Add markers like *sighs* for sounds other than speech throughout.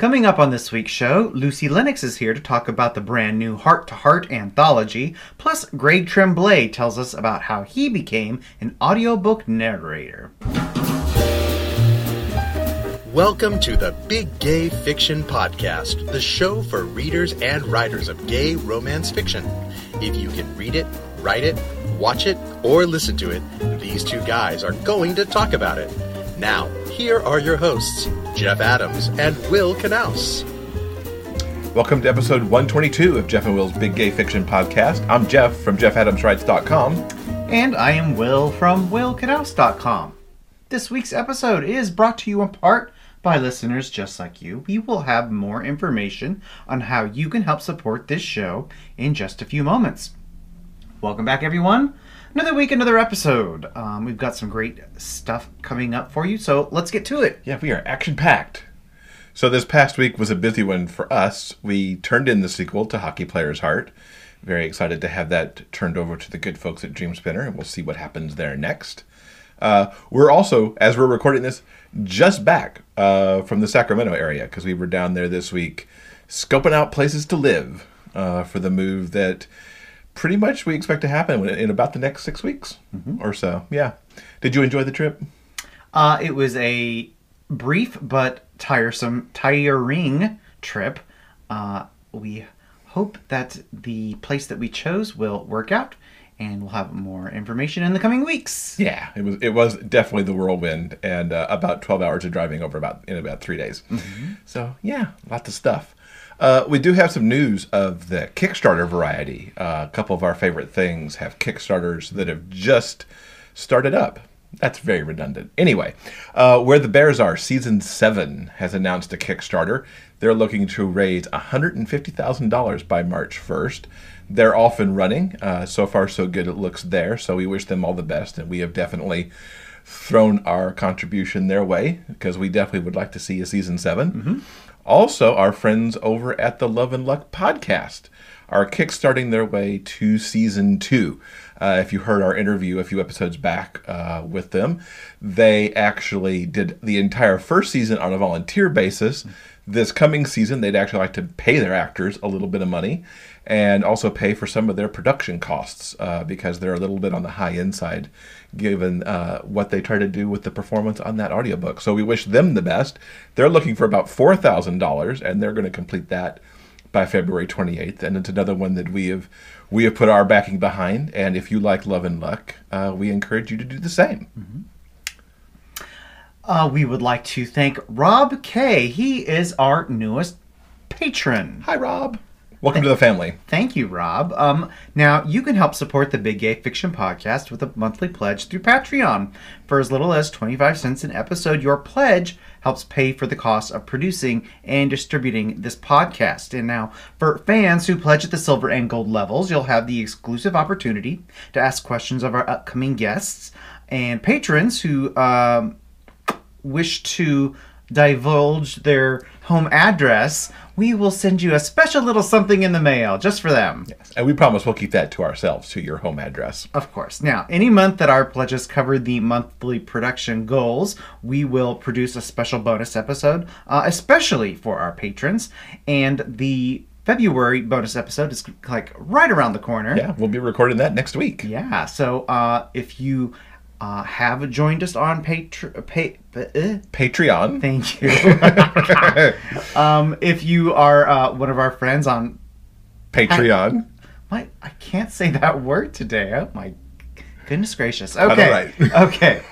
Coming up on this week's show, Lucy Lennox is here to talk about the brand new Heart to Heart anthology, plus Greg Tremblay tells us about how he became an audiobook narrator. Welcome to the Big Gay Fiction Podcast, the show for readers and writers of gay romance fiction. If you can read it, write it, watch it, or listen to it, these two guys are going to talk about it. Now, here are your hosts, Jeff Adams and Will Knaus. Welcome to episode 122 of Jeff and Will's Big Gay Fiction Podcast. I'm Jeff from JeffAdamsWrites.com. And I am Will from WillKnaus.com. This week's episode is brought to you in part by listeners just like you. We will have more information on how you can help support this show in just a few moments. Welcome back, everyone. Another week, another episode. Um, we've got some great stuff coming up for you, so let's get to it. Yeah, we are action packed. So, this past week was a busy one for us. We turned in the sequel to Hockey Player's Heart. Very excited to have that turned over to the good folks at Dream Spinner, and we'll see what happens there next. Uh, we're also, as we're recording this, just back uh, from the Sacramento area because we were down there this week scoping out places to live uh, for the move that pretty much we expect to happen in about the next six weeks mm-hmm. or so. Yeah. Did you enjoy the trip? Uh, it was a brief but tiresome, tiring trip. Uh, we hope that the place that we chose will work out and we'll have more information in the coming weeks. Yeah, it was it was definitely the whirlwind, and uh, about twelve hours of driving over about in about three days. Mm-hmm. So yeah, lots of stuff. Uh, we do have some news of the Kickstarter variety. Uh, a couple of our favorite things have Kickstarters that have just started up. That's very redundant. Anyway, uh, Where the Bears Are, Season 7 has announced a Kickstarter. They're looking to raise $150,000 by March 1st they're off and running. Uh, so far, so good it looks there. So we wish them all the best, and we have definitely thrown our contribution their way because we definitely would like to see a season 7 mm-hmm. Also, our friends over at the Love and Luck podcast are kickstarting their way to season two. Uh, if you heard our interview a few episodes back uh, with them, they actually did the entire first season on a volunteer basis. This coming season, they'd actually like to pay their actors a little bit of money and also pay for some of their production costs uh, because they're a little bit on the high end side given uh, what they try to do with the performance on that audiobook. So we wish them the best. They're looking for about $4,000 and they're going to complete that by February 28th. And it's another one that we have we have put our backing behind. And if you like Love and Luck, uh, we encourage you to do the same. Mm-hmm. Uh, we would like to thank Rob K. He is our newest patron. Hi, Rob. Welcome to the family. Thank you, Rob. Um, now, you can help support the Big Gay Fiction Podcast with a monthly pledge through Patreon. For as little as 25 cents an episode, your pledge helps pay for the cost of producing and distributing this podcast. And now, for fans who pledge at the silver and gold levels, you'll have the exclusive opportunity to ask questions of our upcoming guests. And patrons who um, wish to divulge their home address, we will send you a special little something in the mail just for them. Yes, and we promise we'll keep that to ourselves, to your home address. Of course. Now, any month that our pledges cover the monthly production goals, we will produce a special bonus episode, uh, especially for our patrons. And the February bonus episode is like right around the corner. Yeah, we'll be recording that next week. Yeah, so uh, if you uh, have joined us on Patre- pa- uh, Patreon. Thank you. *laughs* *laughs* um, if you are uh, one of our friends on Patreon. *laughs* I, I can't say that word today. Oh my goodness gracious. Okay. okay.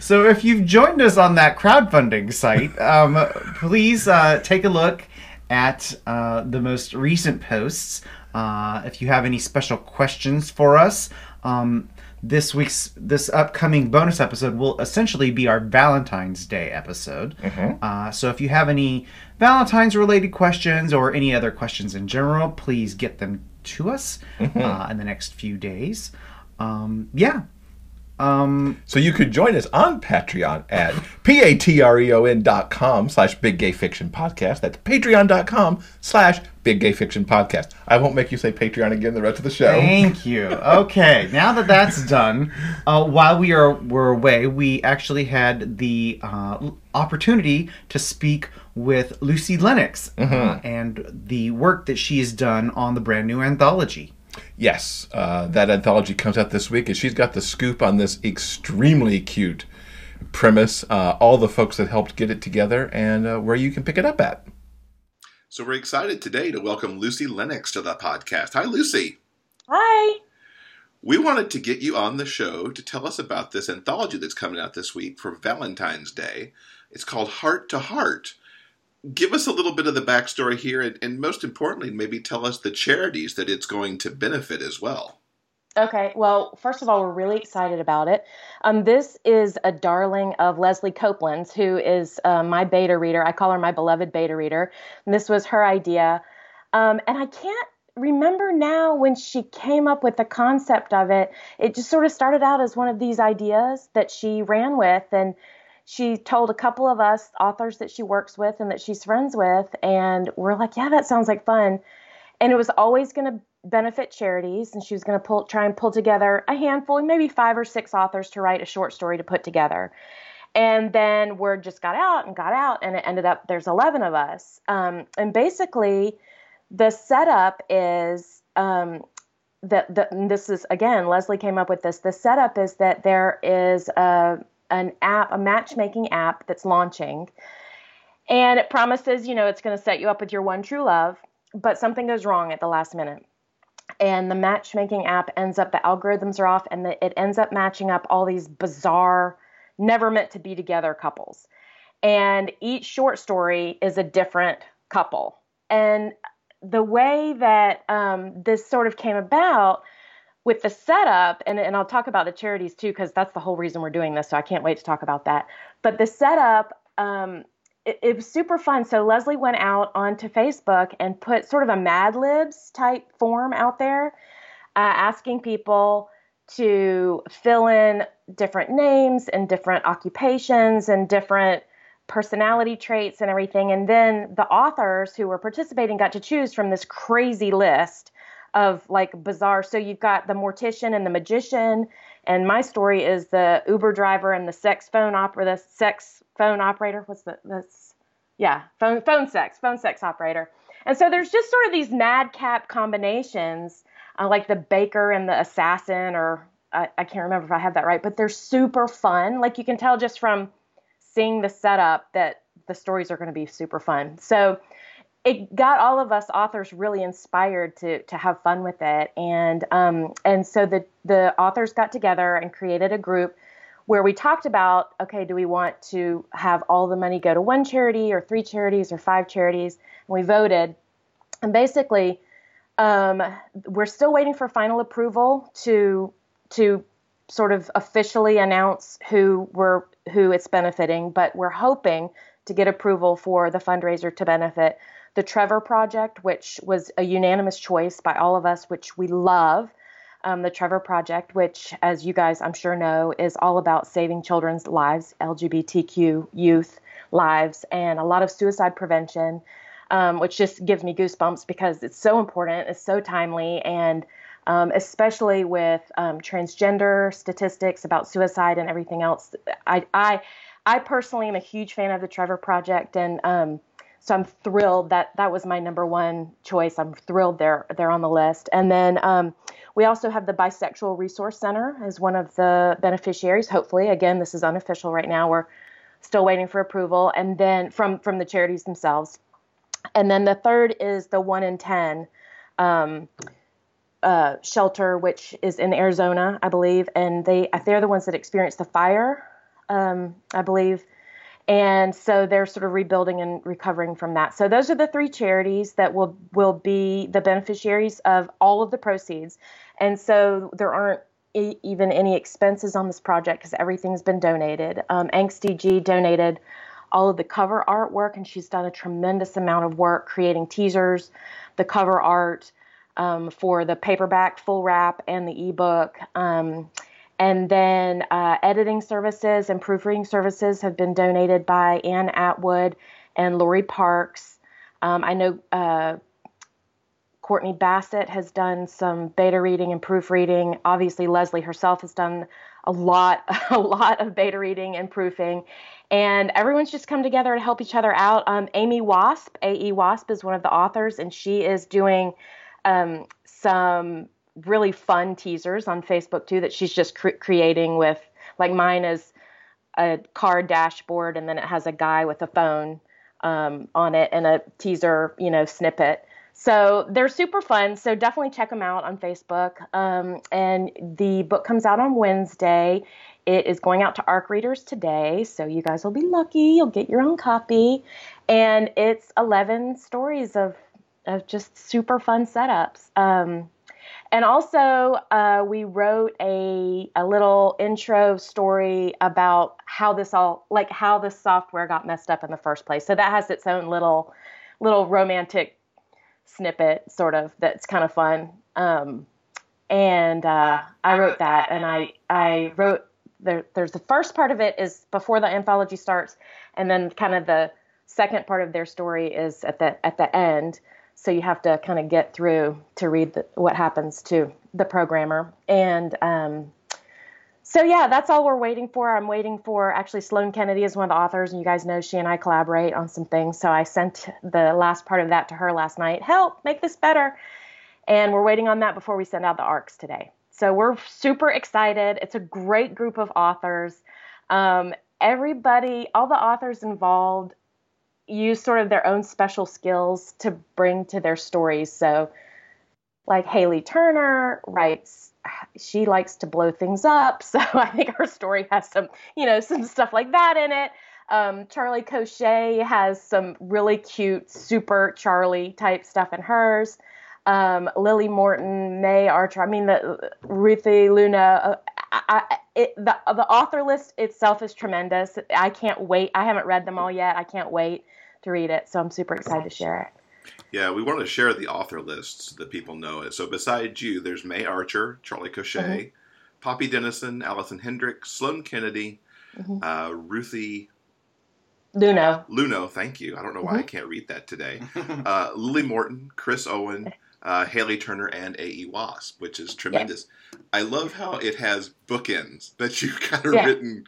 so if you've joined us on that crowdfunding site, um, please uh, take a look at uh, the most recent posts. Uh, if you have any special questions for us, um, this week's this upcoming bonus episode will essentially be our Valentine's Day episode. Mm-hmm. Uh, so if you have any Valentine's related questions or any other questions in general, please get them to us mm-hmm. uh, in the next few days. Um, yeah. Um, So you could join us on Patreon at p-a-t-r-e-o-n dot com slash big gay fiction podcast. That's patreon.com slash big gay fiction podcast. I won't make you say Patreon again the rest of the show. Thank you. Okay, now that that's done, uh, while we are were away, we actually had the uh, opportunity to speak with Lucy Lennox uh, and the work that she has done on the brand new anthology. Yes, uh, that anthology comes out this week, and she's got the scoop on this extremely cute premise, uh, all the folks that helped get it together, and uh, where you can pick it up at. So we're excited today to welcome Lucy Lennox to the podcast. Hi, Lucy. Hi. We wanted to get you on the show to tell us about this anthology that's coming out this week for Valentine's Day. It's called Heart to Heart. Give us a little bit of the backstory here, and, and most importantly, maybe tell us the charities that it's going to benefit as well. Okay. Well, first of all, we're really excited about it. Um, this is a darling of Leslie Copeland's, who is uh, my beta reader. I call her my beloved beta reader. And this was her idea. Um, and I can't remember now when she came up with the concept of it. It just sort of started out as one of these ideas that she ran with. And she told a couple of us authors that she works with and that she's friends with. And we're like, yeah, that sounds like fun. And it was always going to benefit charities and she was going to pull try and pull together a handful maybe five or six authors to write a short story to put together and then word just got out and got out and it ended up there's 11 of us um, and basically the setup is um, that this is again leslie came up with this the setup is that there is a, an app a matchmaking app that's launching. And it promises you know it's going to set you up with your one true love but something goes wrong at the last minute. And the matchmaking app ends up the algorithms are off and the, it ends up matching up all these bizarre never meant to be together couples. And each short story is a different couple. And the way that um, this sort of came about with the setup and, and i'll talk about the charities too because that's the whole reason we're doing this so i can't wait to talk about that but the setup um, it, it, was super fun. So Leslie went out onto Facebook and put sort of a Mad Libs type form out there, uh, asking people to fill in different names and different occupations and different personality traits and everything. And then the authors who were participating got to choose from this crazy list of like bizarre. So you've got the mortician and the magician, and my story is the Uber driver and the sex phone operator, the sex phone operator. What's the that's yeah, phone phone sex, phone sex operator. And so there's just sort of these madcap combinations, uh, like the baker and the assassin, or I, I can't remember if I have that right, but they're super fun. Like you can tell just from seeing the setup that the stories are going to be super fun. So it got all of us authors really inspired to to have fun with it, and um, and so the the authors got together and created a group where we talked about okay, do we want to have all the money go to one charity or three charities or five charities? And we voted, and basically, um, we're still waiting for final approval to to sort of officially announce who we're who it's benefiting, but we're hoping to get approval for the fundraiser to benefit the Trevor Project, which was a unanimous choice by all of us, which we love. Um, the Trevor Project, which, as you guys I'm sure know, is all about saving children's lives, LGBTQ youth lives, and a lot of suicide prevention, um, which just gives me goosebumps because it's so important, it's so timely, and um, especially with um, transgender statistics about suicide and everything else. I, I, I personally am a huge fan of the Trevor Project, and um, so I'm thrilled that that was my number one choice. I'm thrilled they're they're on the list. And then um, we also have the Bisexual Resource Center as one of the beneficiaries. Hopefully, again, this is unofficial right now. We're still waiting for approval, and then from from the charities themselves. And then the third is the one in ten. Um, uh, shelter, which is in Arizona, I believe, and they they're the ones that experienced the fire, um, I believe, and so they're sort of rebuilding and recovering from that. So those are the three charities that will will be the beneficiaries of all of the proceeds, and so there aren't e- even any expenses on this project because everything's been donated. Um, AngstyG donated all of the cover artwork, and she's done a tremendous amount of work creating teasers, the cover art um, for the paperback full wrap and the ebook. Um, And then uh, editing services and proofreading services have been donated by Ann Atwood and Lori Parks. Um, I know uh, Courtney Bassett has done some beta reading and proofreading. Obviously, Leslie herself has done a lot, *laughs* a lot of beta reading and proofing, and everyone's just come together to help each other out. Um, Amy Wasp, AE Wasp, is one of the authors, and she is doing um, some really fun teasers on Facebook too that she's just cre- creating with like mine is a car dashboard, and then it has a guy with a phone um, on it and a teaser, you know, snippet. So they're super fun. So definitely check them out on Facebook. Um, and the book comes out on Wednesday. It is going out to ARC readers today. So you guys will be lucky. You'll get your own copy. And it's 11 stories of, of just super fun setups. Um, and also, uh, we wrote a, a little intro story about how this all, like how the software got messed up in the first place. So that has its own little, little romantic snippet, sort of, that's kind of fun. Um, and uh, I wrote that, and I I wrote there. There's the first part of it is before the anthology starts, and then kind of the second part of their story is at the at the end. So you have to kind of get through to read the, what happens to the programmer. And um, so yeah, that's all we're waiting for. I'm waiting for actually Sloane Kennedy is one of the authors, and you guys know she and I collaborate on some things. So I sent the last part of that to her last night. Help, make this better. And we're waiting on that before we send out the arcs today. So we're super excited. It's a great group of authors. Um, everybody, all the authors involved, use sort of their own special skills to bring to their stories. So, like Hailey Turner writes she likes to blow things up. *laughs* So I think her story has some, you know, some stuff like that in it. Um, Charlie Cochet has some really cute, super Charlie type stuff in hers. Um, Lily Morton, May Archer, I mean, the Ruthie Luna. Uh, I, it, the the author list itself is tremendous. I can't wait. I haven't read them all yet. I can't wait to read it. So I'm super excited to share it. Yeah, we want to share the author lists so that people know it. So besides you, there's May Archer, Charlie Cochet, mm-hmm. Poppy Dennison, Allison Hendricks, Sloane Kennedy, mm-hmm. uh, Ruthie Luno. Luno, thank you. I don't know why mm-hmm. I can't read that today. *laughs* Uh, Lily Morton, Chris Owen, uh, Hailey Turner, and A.E. Wasp, which is tremendous. Yeah. I love how it has bookends that you've *laughs* kind of yeah. written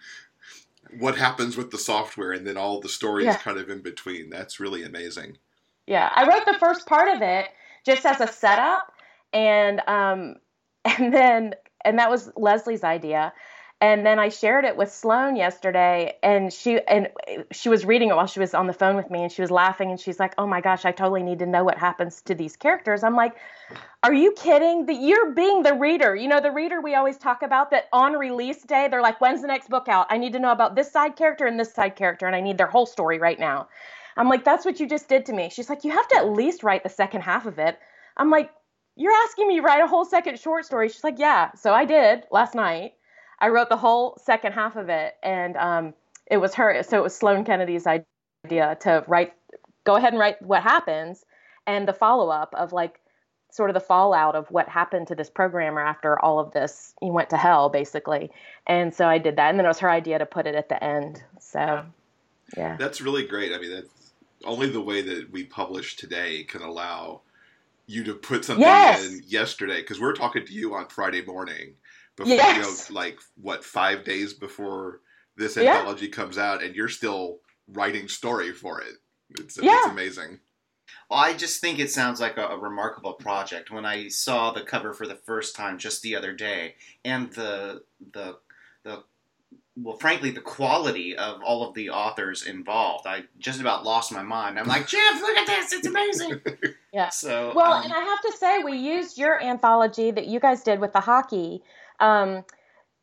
what happens with the software and then all the stories yeah. kind of in between. That's really amazing. Yeah, I wrote the first part of it just as a setup, and um, *laughs* and then and that was Leslie's idea. And then I shared it with Sloane yesterday, and she and she was reading it while she was on the phone with me, and she was laughing, and she's like, "Oh my gosh, I totally need to know what happens to these characters." I'm like, "Are you kidding? That you're being the reader. You know, the reader we always talk about that on release day, they're like, "When's the next book out? I need to know about this side character and this side character, and I need their whole story right now." I'm like, that's what you just did to me. She's like, you have to at least write the second half of it. I'm like, you're asking me to write a whole second short story. She's like, yeah. So I did last night. I wrote the whole second half of it, and um, it was her. So it was Sloane Kennedy's idea to write, go ahead and write what happens, and the follow up of like sort of the fallout of what happened to this programmer after all of this he went to hell basically and so i did that and then it was her idea to put it at the end so yeah that's really great i mean that's only the way that we publish today can allow you to put something yes. in yesterday because we're talking to you on Friday morning before yes. you know like what five days before this anthology yeah. comes out and you're still writing story for it. It's, yeah. it's amazing. Well, I just think it sounds like a, a, remarkable project. When I saw the cover for the first time just the other day, and the the the well, frankly, the quality of all of the authors involved, I just about lost my mind. I'm like, Jeff, look at this; it's amazing. *laughs* yeah. So well, um, and I have to say, we used your anthology that you guys did with the hockey. Um,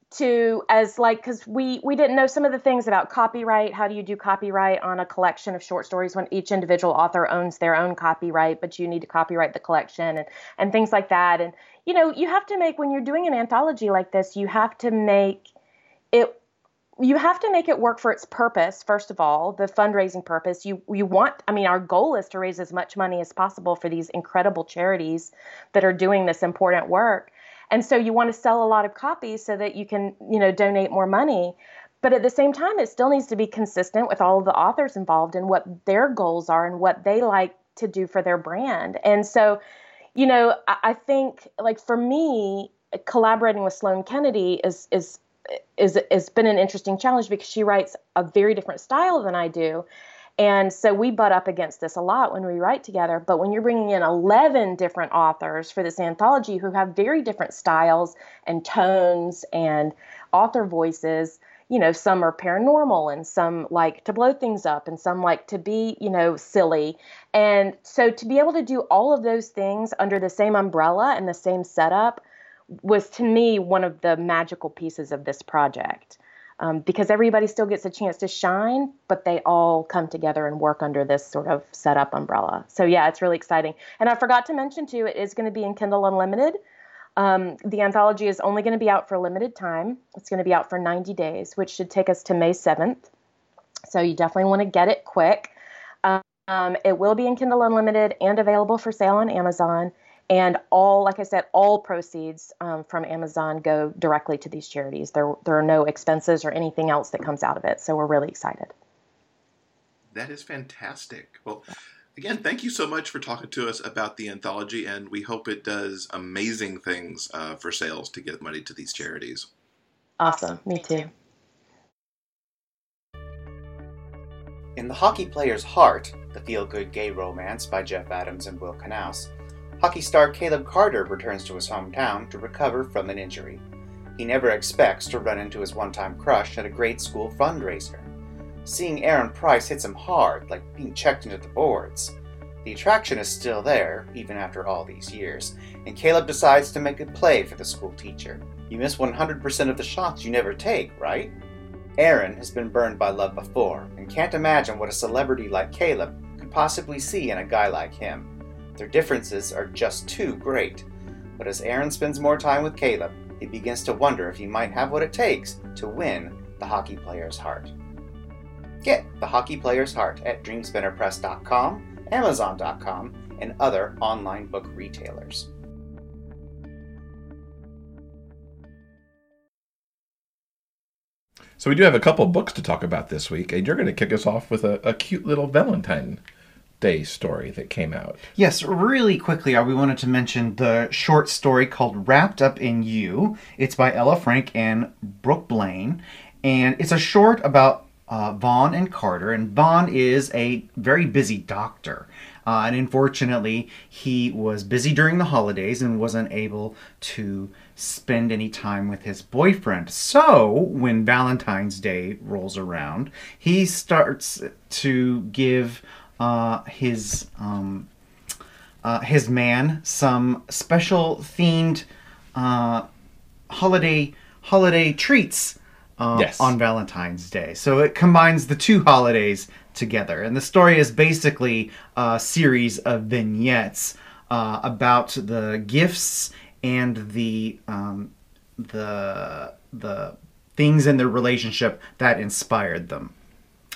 to as like because we we didn't know some of the things about copyright. How do you do copyright on a collection of short stories when each individual author owns their own copyright but you need to copyright the collection and and things like that? And you know you have to make when you're doing an anthology like this you have to make it you have to make it work for its purpose first of all the fundraising purpose. You you want i mean our goal is to raise as much money as possible for these incredible charities that are doing this important work And so you want to sell a lot of copies so that you can, you know, donate more money. But at the same time, it still needs to be consistent with all of the authors involved and what their goals are and what they like to do for their brand. And so, you know, I, I think like for me, collaborating with Sloane Kennedy is is is has been an interesting challenge because she writes a very different style than I do. And so we butt up against this a lot when we write together. But when you're bringing in 11 different authors for this anthology who have very different styles and tones and author voices, you know, some are paranormal and some like to blow things up and some like to be, you know, silly. And so to be able to do all of those things under the same umbrella and the same setup was to me one of the magical pieces of this project. Um, because everybody still gets a chance to shine, but they all come together and work under this sort of setup umbrella. So yeah, it's really exciting. And I forgot to mention too, it is going to be in Kindle Unlimited. Um, the anthology is only going to be out for a limited time. It's going to be out for 90 days, which should take us to May 7th. So you definitely want to get it quick. Um, it will be in Kindle Unlimited and available for sale on Amazon. And all, like I said, all proceeds um, from Amazon go directly to these charities. There, there are no expenses or anything else that comes out of it. So we're really excited. That is fantastic. Well, again, thank you so much for talking to us about the anthology, and we hope it does amazing things uh, for sales to get money to these charities. Awesome. Me too. In The Hockey Player's Heart, the feel good gay romance by Jeff Adams and Will Knaus, hockey star Caleb Carter returns to his hometown to recover from an injury. He never expects to run into his one time crush at a grade school fundraiser. Seeing Aaron Price hits him hard, like being checked into the boards. The attraction is still there, even after all these years, and Caleb decides to make a play for the school teacher. You miss 100% of the shots you never take, right? Aaron has been burned by love before and can't imagine what a celebrity like Caleb could possibly see in a guy like him. Their differences are just too great. But as Aaron spends more time with Caleb, he begins to wonder if he might have what it takes to win the hockey player's heart. Get the hockey player's heart at dreamspinnerpress.com, amazon.com, and other online book retailers. So we do have a couple books to talk about this week, and you're going to kick us off with a, a cute little Valentine Day story that came out. Yes, really quickly, uh, we wanted to mention the short story called Wrapped Up in You. It's by Ella Frank and Brooke Blaine, and it's a short about uh, Vaughn and Carter. And Vaughn is a very busy doctor. Uh, and unfortunately, he was busy during the holidays and wasn't able to spend any time with his boyfriend. So, when Valentine's Day rolls around, he starts to give uh, his um, uh, his man some special themed uh, holiday holiday treats uh, Yes. on Valentine's Day. So it combines the two holidays together, and the story is basically a series of vignettes uh, about the gifts and the um, the the things in their relationship that inspired them.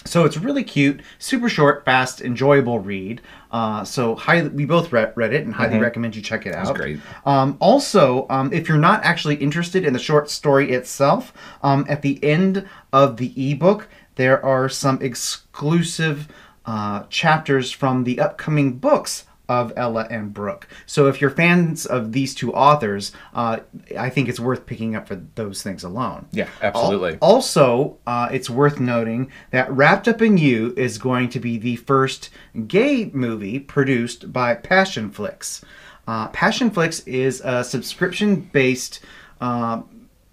So it's really cute, super short, fast, enjoyable read. Uh, so highly, we both read, read it and highly recommend you check it out. Mm-hmm. great. Um, also, um, if you're not actually interested in the short story itself, um, at the end of the ebook, there are some exclusive uh, chapters from the upcoming books of Ella and Brooke. So if you're fans of these two authors, uh, I think it's worth picking up for those things alone. Yeah, absolutely. Al- Also, uh, it's worth noting that Wrapped Up in You is going to be the first gay movie produced by Passionflix. Uh, Passionflix is a subscription-based uh,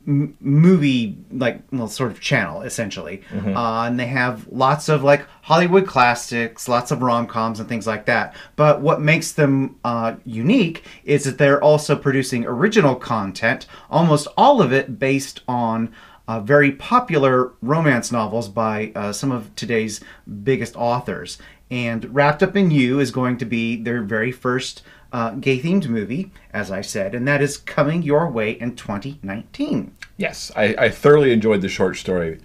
m- movie, like well, sort of channel essentially, uh, and they have lots of like Hollywood classics, lots of rom coms and things like that. But what makes them uh, unique is that they're also producing original content, almost all of it based on uh, very popular romance novels by uh, some of today's biggest authors. And Wrapped Up in You is going to be their very first uh, gay themed movie, as I said, and that is coming your way in 2019. Yes, I, I thoroughly enjoyed the short story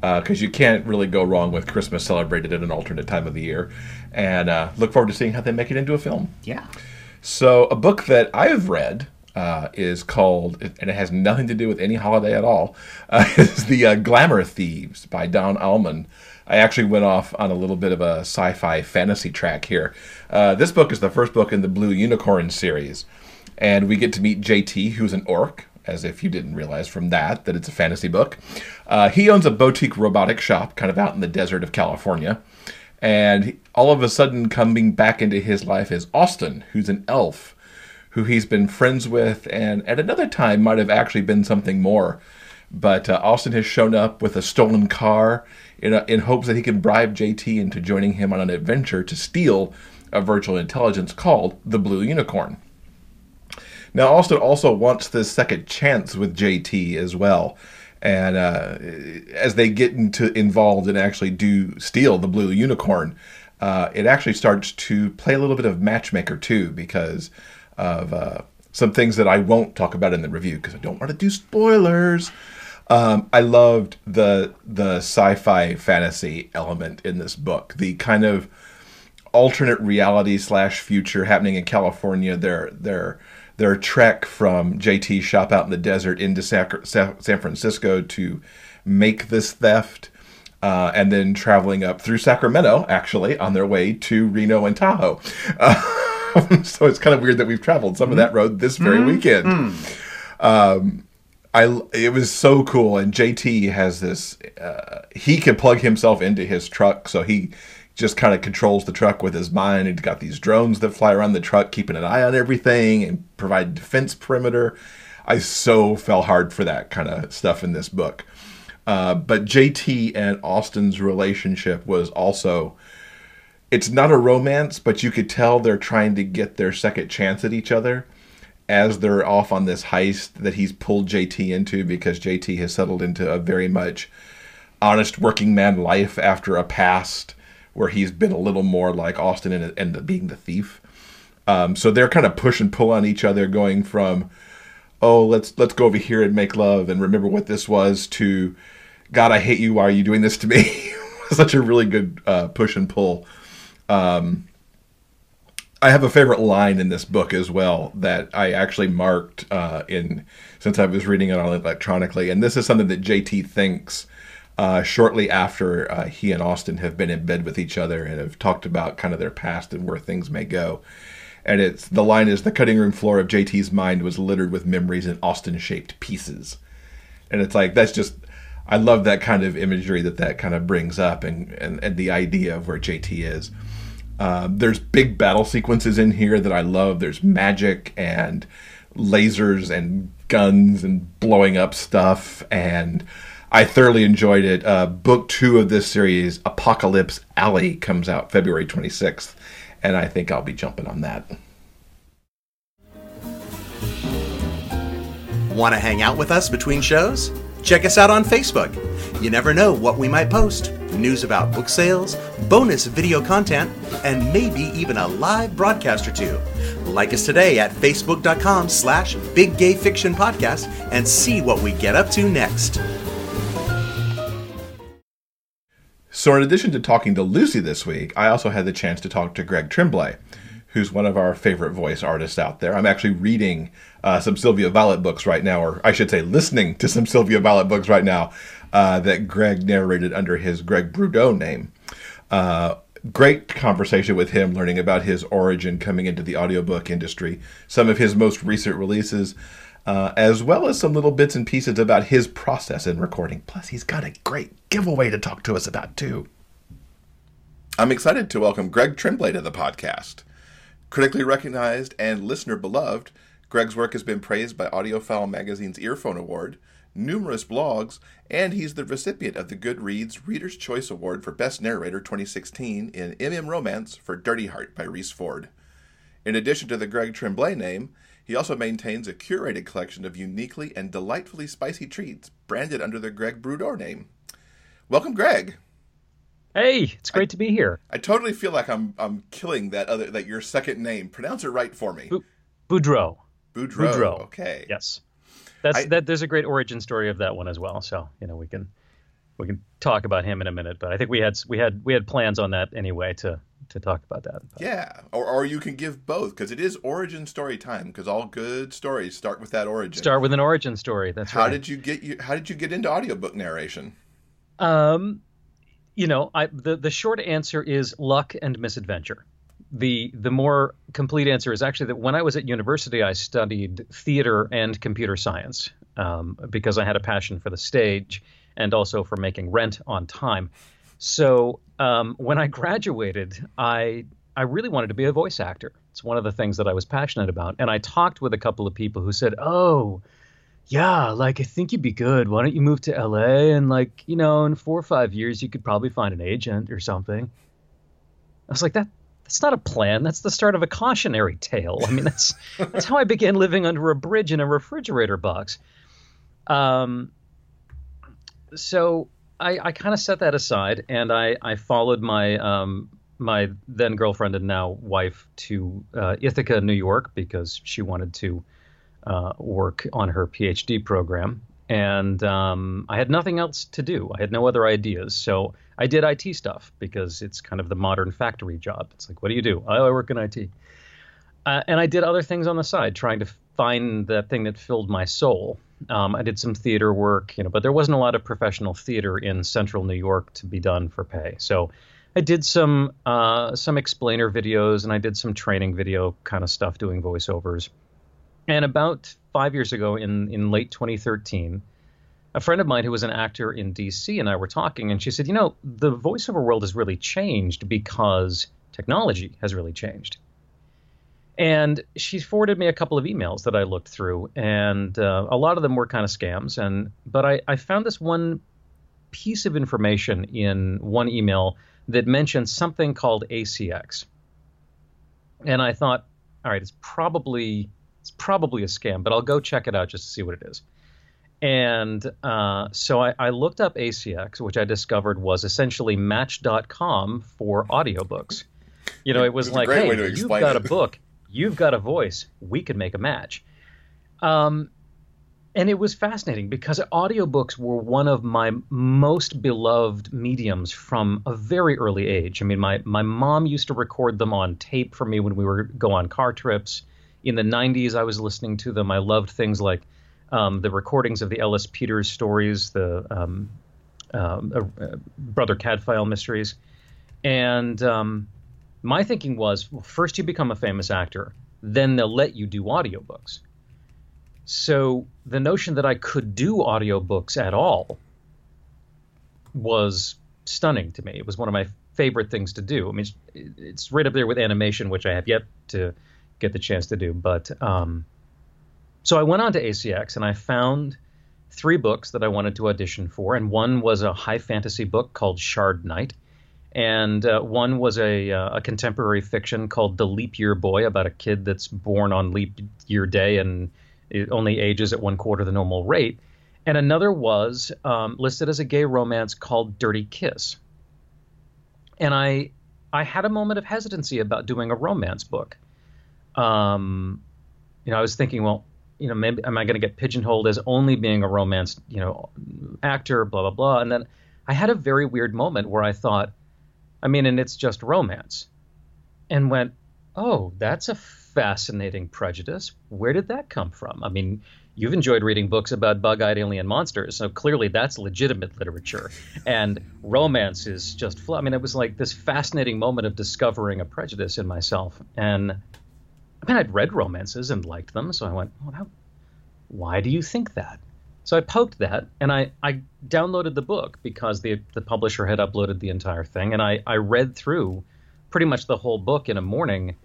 because you can't really go wrong with Christmas celebrated at an alternate time of the year, and uh, look forward to seeing how they make it into a film. Yeah. So, a book that I've read uh, is called, and it has nothing to do with any holiday at all. *laughs* Uh, is the uh, Glamour Thieves by Don Allman. I actually went off on a little bit of a sci-fi fantasy track here. Uh, this book is the first book in the Blue Unicorn series, and we get to meet JT, who's an orc. As if you didn't realize from that that it's a fantasy book. Uh, he owns a boutique robotic shop, kind of out in the desert of California. And all of a sudden, coming back into his life is Austin, who's an elf who he's been friends with, and at another time might have actually been something more. But uh, Austin has shown up with a stolen car in, a, in hopes that he can bribe JT into joining him on an adventure to steal a virtual intelligence called the Blue Unicorn. Now, Austin also wants this second chance with JT as well. And uh, as they get into involved and actually do steal the Blue Unicorn, uh, it actually starts to play a little bit of matchmaker too, because of uh, some things that I won't talk about in the review because I don't want to do spoilers. Um, I loved the the sci-fi fantasy element in this book. The kind of alternate reality slash future happening in California. Their their their trek from JT's shop out in the desert into San Francisco to make this theft. Uh, and then traveling up through Sacramento, actually, on their way to Reno and Tahoe. Uh, *laughs* so it's kind of weird that we've traveled some of that road this very mm-hmm. weekend. Mm-hmm. Um, I it was so cool, and JT has this. Uh, he can plug himself into his truck, so he just kind of controls the truck with his mind. He's got these drones that fly around the truck, keeping an eye on everything and provide defense perimeter. I so fell hard for that kind of stuff in this book. Uh, but JT and Austin's relationship was also it's not a romance, but you could tell they're trying to get their second chance at each other as they're off on this heist that he's pulled JT into because JT has settled into a very much honest working man life after a past where he's been a little more like Austin and, being the thief. Um, so they're kind of push and pull on each other, going from oh let's let's go over here and make love and remember what this was to God I hate you why are you doing this to me? *laughs* Such a really good uh, push and pull um, I have a favorite line in this book as well that I actually marked uh, in since I was reading it on electronically, and this is something that JT thinks uh, shortly after uh, he and Austin have been in bed with each other and have talked about kind of their past and where things may go. And it's the line is the cutting room floor of JT's mind was littered with memories in Austin-shaped pieces, and it's like that's just I love that kind of imagery that that kind of brings up and and, and the idea of where JT is. Uh, there's big battle sequences in here that I love. There's magic and lasers and guns and blowing up stuff, and I thoroughly enjoyed it. Uh, book two of this series, Apocalypse Alley, comes out February 26th, and I think I'll be jumping on that. Want to hang out with us between shows? Check us out on Facebook. You never know what we might post news about book sales, bonus video content, and maybe even a live broadcast or two. Like us today at facebook.com slash big gay fiction podcast and see what we get up to next. So, in addition to talking to Lucy this week, I also had the chance to talk to Greg Tremblay, who's one of our favorite voice artists out there. I'm actually reading uh, some Sylvia Violet books right now, or I should say, listening to some Sylvia Violet books right now uh, that Greg narrated under his Greg Boudreaux name. Uh, great conversation with him, learning about his origin coming into the audiobook industry, some of his most recent releases, uh, as well as some little bits and pieces about his process in recording. Plus, he's got a great giveaway to talk to us about, too. I'm excited to welcome Greg Tremblay to the podcast. Critically recognized and listener beloved, Greg's work has been praised by AudioFile Magazine's Earphone Award, numerous blogs, and he's the recipient of the Goodreads Reader's Choice Award for Best Narrator 2016 in MM Romance for Dirty Heart by Rhys Ford. In addition to the Greg Tremblay name, he also maintains a curated collection of uniquely and delightfully spicy treats branded under the Greg Boudreaux name. Welcome, Greg. Hey, it's great I, to be here. I totally feel like I'm I'm killing that other that your second name. Pronounce it right for me. Boudreaux. Boudreaux. Boudreaux. Okay. Yes. That's I, that. There's a great origin story of that one as well. So you know we can we can talk about him in a minute. But I think we had we had we had plans on that anyway to to talk about that. But. Yeah, or or you can give both because it is origin story time. Because all good stories start with that origin. Start with an origin story. That's how right. did you get you? How did you get into audiobook narration? Um, you know, I the the short answer is luck and misadventure. The the more complete answer is actually that when I was at university, I studied theater and computer science um, because I had a passion for the stage and also for making rent on time. So um, when I graduated, I I really wanted to be a voice actor. It's one of the things that I was passionate about, and I talked with a couple of people who said, "Oh." yeah, like I think you'd be good. Why don't you move to LA and like, you know, in four or five years you could probably find an agent or something. I was like, that that's not a plan. That's the start of a cautionary tale. I mean, that's that's how I began living under a bridge in a refrigerator box. Um, so I, I kind of set that aside and I, I followed my um, my then girlfriend and now wife to uh, Ithaca, New York, because she wanted to uh, work on her PhD program. And um, I had nothing else to do. I had no other ideas. So I did IT stuff because it's kind of the modern factory job. It's like, what do you do? Oh, I work in IT. Uh, and I did other things on the side, trying to find that thing that filled my soul. Um, I did some theater work, you know, but there wasn't a lot of professional theater in central New York to be done for pay. So I did some uh, some explainer videos and I did some training video kind of stuff, doing voiceovers. And about five years ago, in in late 2013, a friend of mine who was an actor in DC and I were talking, and she said, "You know, the voiceover world has really changed because technology has really changed." And she forwarded me a couple of emails that I looked through, and uh, a lot of them were kind of scams. And but I, I found this one piece of information in one email that mentioned something called ACX, and I thought, all right, it's probably it's probably a scam, but I'll go check it out just to see what it is. And uh, so I, I, looked up ACX, which I discovered was essentially Match.com for audiobooks. You know, it was, like, hey, you've got it. a book you've got a voice. We could make a match. Um, and it was fascinating because audiobooks were one of my most beloved mediums from a very early age. I mean, my, my mom used to record them on tape for me when we were go on car trips. In the 90s, I was listening to them. I loved things like um, the recordings of the Ellis Peters stories, the um, um uh, uh, Brother Cadfael mysteries. And um, my thinking was well, first you become a famous actor, then they'll let you do audiobooks. So the notion that I could do audiobooks at all was stunning to me. It was one of my favorite things to do. I mean, it's, it's right up there with animation, which I have yet to get the chance to do. But um, so I went on to ACX and I found three books that I wanted to audition for, and one was a high fantasy book called Shard Knight and uh, one was a, uh, a contemporary fiction called The Leap Year Boy about a kid that's born on leap year day and it only ages at one quarter the normal rate. And another was um, listed as a gay romance called Dirty Kiss. And I I had a moment of hesitancy about doing a romance book. Um, you know, I was thinking, well, you know, maybe am I going to get pigeonholed as only being a romance, you know, actor, blah blah blah. And then I had a very weird moment where I thought, I mean, and it's just romance. And went, oh, that's a fascinating prejudice. Where did that come from? I mean, you've enjoyed reading books about bug eyed alien monsters, so clearly that's legitimate literature. And romance is just, fl- I mean, it was like this fascinating moment of discovering a prejudice in myself. And I mean, I'd read romances and liked them, so I went, well, how, why do you think that? So I poked that and I, I downloaded the book because the the publisher had uploaded the entire thing and I, I read through pretty much the whole book in a morning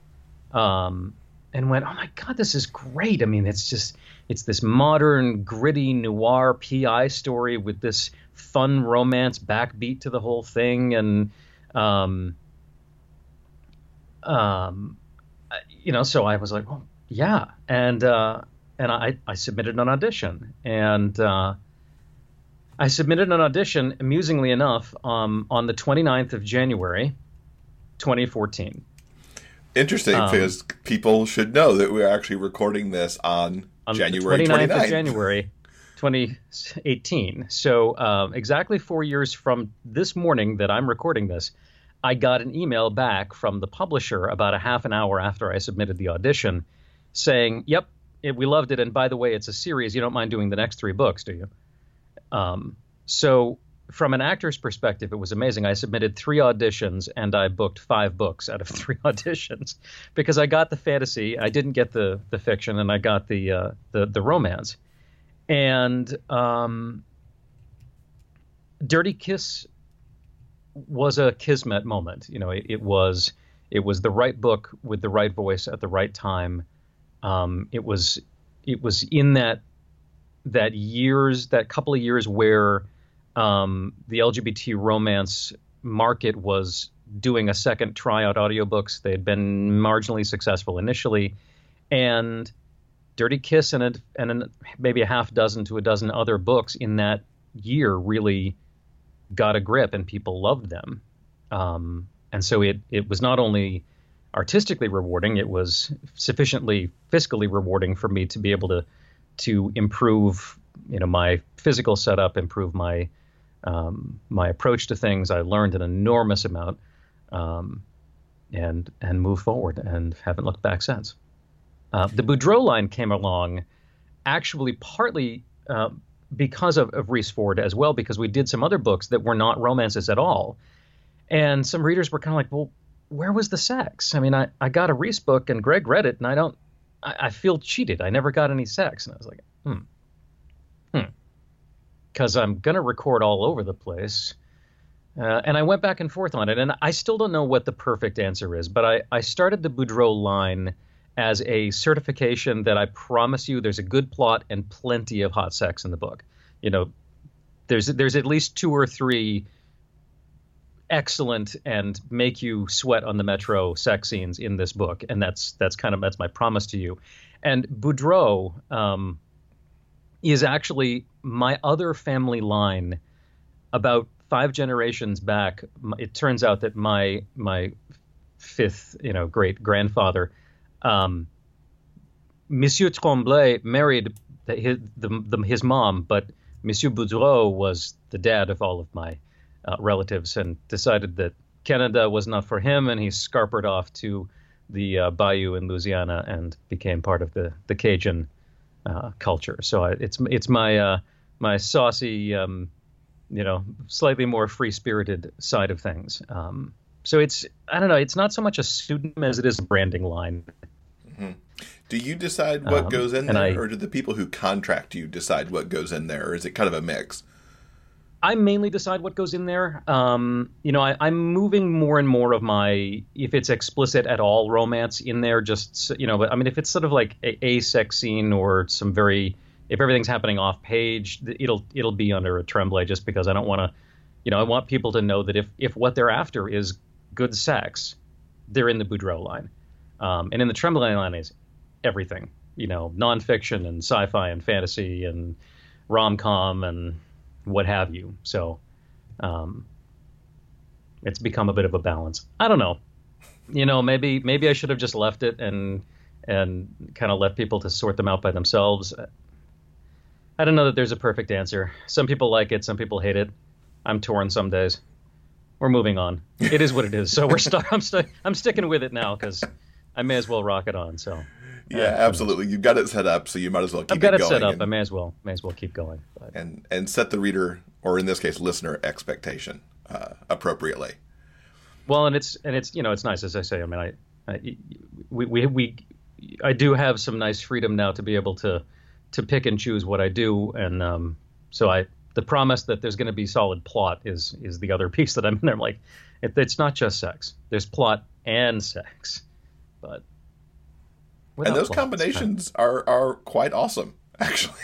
um, and went, oh my god, this is great. I mean, it's just it's this modern, gritty noir PI story with this fun romance backbeat to the whole thing, and um, um, you know, so I was like, oh yeah, and uh, and I, I submitted an audition. And uh, I submitted an audition, amusingly enough, um, on the 29th of January, 2014. Interesting, um, because people should know that we're actually recording this on, on January 29th, 29th. of January 2018. So um, exactly four years from this morning that I'm recording this, I got an email back from the publisher about a half an hour after I submitted the audition saying, Yep, it, we loved it. And by the way, it's a series. You don't mind doing the next three books, do you? Um, so, from an actor's perspective, it was amazing. I submitted three auditions and I booked five books out of *laughs* three auditions because I got the fantasy, I didn't get the the fiction, and I got the uh, the the romance. And um, Dirty Kiss was a kismet moment. You know, it, it, was it was the right book with the right voice at the right time. Um, it was it was in that that years that couple of years where um, the LGBT romance market was doing a second tryout audiobooks. They had been marginally successful initially, and Dirty Kiss and a, and a, maybe a half dozen to a dozen other books in that year really got a grip and people loved them. Um, and so it it was not only artistically rewarding, it was sufficiently fiscally rewarding for me to be able to to improve you know my physical setup, improve my um, my approach to things. I learned an enormous amount, um, and and move forward, and haven't looked back since. Uh, the Boudreaux line came along, actually partly uh, because of, of Rhys Ford as well, because we did some other books that were not romances at all. And some readers were kind of like, well, where was the sex? I mean, I, I got a Rhys book and Greg read it, and I don't, I, I feel cheated. I never got any sex. And I was like, hmm, hmm. Because I'm going to record all over the place. Uh, and I went back and forth on it. And I still don't know what the perfect answer is, but I, I started the Boudreaux line as a certification that I promise you there's a good plot and plenty of hot sex in the book. You know, there's there's at least two or three excellent and make you sweat on the metro sex scenes in this book, and that's that's kind of that's my promise to you. And Boudreaux um, is actually my other family line. About five generations back, it turns out that my my fifth, you know, great grandfather um, Monsieur Tremblay married his, the, the, his mom, but Monsieur Boudreaux was the dad of all of my uh, relatives and decided that Canada was not for him, and he scarpered off to the uh, bayou in Louisiana and became part of the the Cajun uh, culture. So I, it's it's my uh, my saucy, um, you know, slightly more free spirited side of things. Um, so it's I don't know, it's not so much a pseudonym as it is a branding line. Mm-hmm. Do you decide what um, goes in there, I, or do the people who contract you decide what goes in there, or is it kind of a mix? I mainly decide what goes in there. Um, you know, I, am moving more and more of my, if it's explicit at all, romance in there. Just you know, but I mean, if it's sort of like a, a sex scene or some very, if everything's happening off page, it'll it'll be under a tremblay just because I don't want to, you know, I want people to know that if if what they're after is good sex, they're in the Boudreaux line. Um, and in the Tremblay line is everything, you know, nonfiction and sci-fi and fantasy and rom-com and what have you. So um, it's become a bit of a balance. I don't know. You know, maybe maybe I should have just left it and and kind of let people to sort them out by themselves. I don't know that there's a perfect answer. Some people like it, some people hate it. I'm torn some days. We're moving on. It is what it is. So we're stuck. *laughs* I'm stuck. I'm sticking with it now because I may as well rock it on. So. Yeah, uh, absolutely. You've got it set up, so you might as well keep I've got it, it set up. And, I may as well may as well keep going. But. And and set the reader, or in this case, listener expectation uh, appropriately. Well, and it's and it's you know it's nice as I say. I mean, I, I we, we we I do have some nice freedom now to be able to to pick and choose what I do, and um, so I the promise that there's going to be solid plot is is the other *laughs* piece that I'm there. I'm like, it, it's not just sex. There's plot and sex but and those combinations kind of... are are quite awesome, *laughs* actually.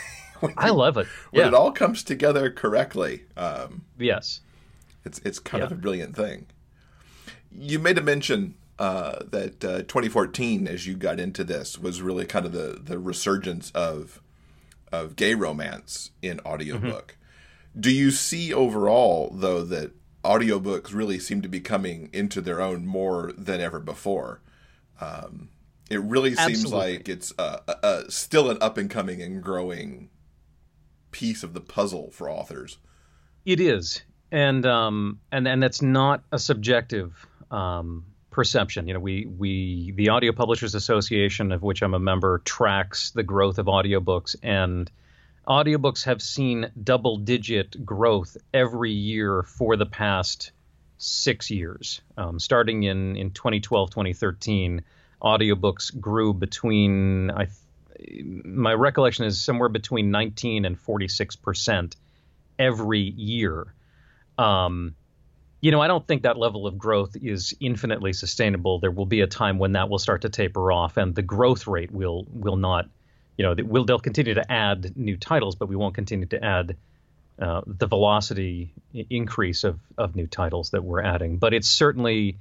I love it. When it all comes together correctly. Um, yes, it's it's kind yeah. of a brilliant thing. You made a mention uh, that uh, 2014, as you got into this, was really kind of the the resurgence of of gay romance in audiobook. Mm-hmm. Do you see overall, though, that audiobooks really seem to be coming into their own more than ever before? Um, it really seems Absolutely. like it's uh, uh, still an up and coming and growing piece of the puzzle for authors. It is, and um, and and that's not a subjective um, perception. You know, we we the Audio Publishers Association, of which I'm a member, tracks the growth of audiobooks, and audiobooks have seen double digit growth every year for the past six years. Um, starting in in 2012, 2013, audiobooks grew between I. My recollection is somewhere between 19 and 46 percent every year. Um, you know, I don't think that level of growth is infinitely sustainable. There will be a time when that will start to taper off, and the growth rate will will not. You know, will they'll continue to add new titles, but we won't continue to add uh, the velocity increase of of new titles that we're adding. But it's certainly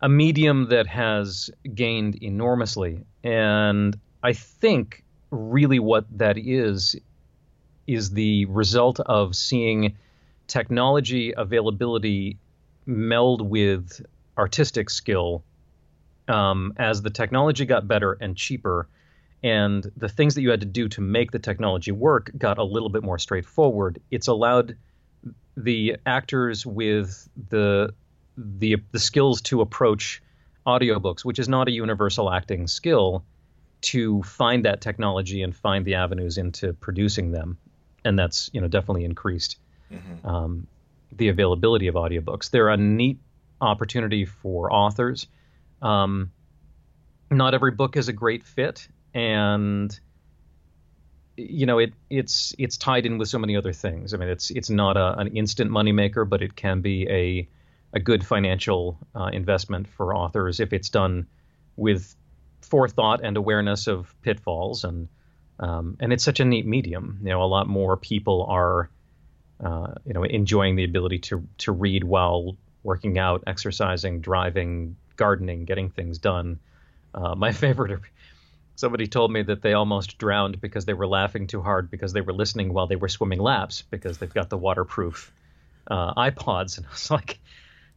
a medium that has gained enormously, and I think really what that is is the result of seeing technology availability meld with artistic skill um, as the technology got better and cheaper and the things that you had to do to make the technology work got a little bit more straightforward it's allowed the actors with the the the skills to approach audiobooks which is not a universal acting skill to find that technology and find the avenues into producing them and that's you know definitely increased mm-hmm. um, the availability of audiobooks. They're a neat opportunity for authors. Um, not every book is a great fit, and you know it it's it's tied in with so many other things. I mean, it's it's not a, an instant moneymaker, but it can be a a good financial uh, investment for authors if it's done with forethought and awareness of pitfalls and um, and it's such a neat medium. You know, a lot more people are uh, you know, enjoying the ability to to read while working out, exercising, driving, gardening, getting things done. Uh, my *laughs* favorite. Somebody told me that they almost drowned because they were laughing too hard because they were listening while they were swimming laps because they've got the waterproof uh, iPods, and I was like,